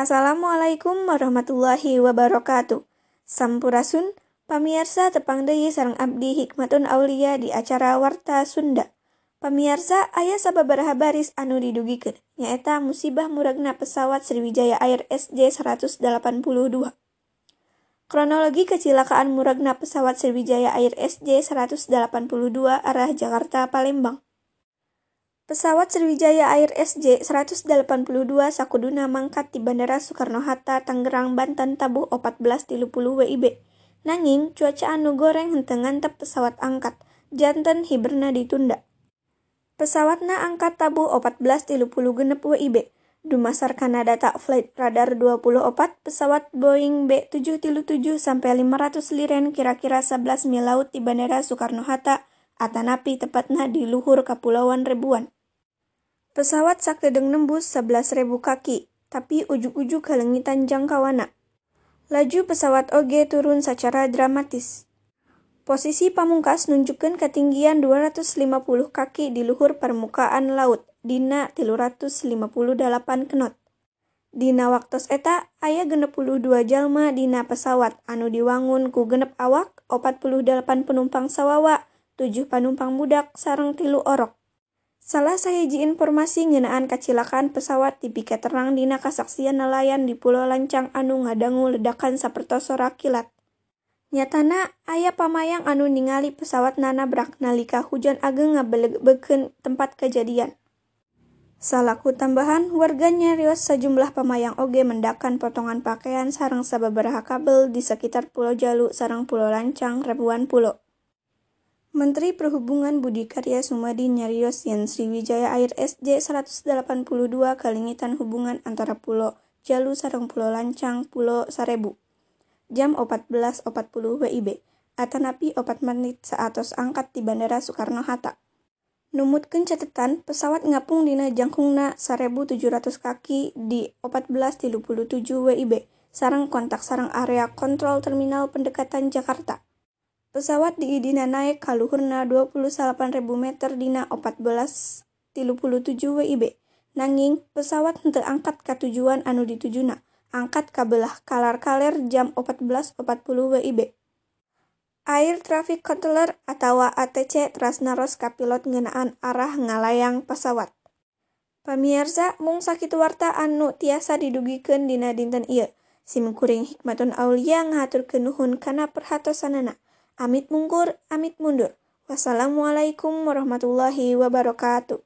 Assalamualaikum warahmatullahi wabarakatuh. Sampurasun, pamirsa tepang deui sareng abdi Hikmatun Aulia di acara Warta Sunda. Pamirsa, aya sababaraha baris anu didugikeun, nyaeta musibah muragna pesawat Sriwijaya Air SJ-182. Kronologi kecelakaan muragna pesawat Sriwijaya Air SJ-182 arah Jakarta Palembang. Pesawat Sriwijaya Air SJ-182 sakuduna mangkat di Bandara Soekarno-Hatta, Tangerang, Banten tabuh 14.30 WIB. Nanging, cuaca anu goreng henteu ngantep pesawat angkat, janten hiberna ditunda. Pesawatna angkat tabuh 14.30 genep WIB. Dumasarkana data flight radar 24, pesawat Boeing B737 sampai 500 liren kira-kira 11 mil laut di Bandara Soekarno-Hatta, atanapi tepatna di luhur Kapulauan Ribuan. Pesawat sakedeng nembus 11.000 kaki, tapi ujuk-ujuk halengitan jangkauana. Laju pesawat oge turun secara dramatis. Posisi pamungkas nunjukkan ketinggian 250 kaki di luhur permukaan laut, dina 358 knot. Dina waktos eta, aya 62 jalma dina pesawat anu diwangun ku genep awak, 48 penumpang sawawa, 7 penumpang budak, sarang tilu orok. Salah sahiji informasi ngenaan kacilakaan pesawat di piket terang dina kasaksian nelayan di Pulau Lancang anu ngadangu ledakan sapertoso rakilat. Nyatana aya pamayang anu ningali pesawat nanabrak nalika hujan ageng ngabelegbekeun tempat kejadian. Salaku tambahan, warga nyarios sejumlah pamayang oge mendakan potongan pakaian sarang sababaraha kabel di sekitar Pulau Jalu sarang Pulau Lancang ribuan pulau. Menteri Perhubungan Budi Karya Sumadi nyarios yen Sriwijaya Air SJ 182 kalingitan hubungan antara Pulau Jalu sarang Pulau Lancang Pulau Sarebu jam 14.40 WIB, atanapi 4 menit saatos angkat di Bandara Soekarno-Hatta. Numutkeun catatan, pesawat ngapung dina jangkungna 1700 kaki di 14.37 WIB, sarang kontak sarang area kontrol terminal pendekatan Jakarta. Pesawat di idina naik kaluhurna 28.000 meter dina 14.37 WIB. Nanging, pesawat henteu angkat ka tujuan anu ditujuna angkat kabelah kalar-kaler jam 14.40 WIB. Air Traffic Controller atau ATC Trasnaros kapilot ngenaan arah ngalayang pesawat. Pamirsa mung sakitu warta anu tiasa didugikeun dina dinten ieu. Simkuring hikmatun aulia ngaturkeun nuhun kana perhatosanana. Amit mungkur, amit mundur. Wassalamualaikum warahmatullahi wabarakatuh.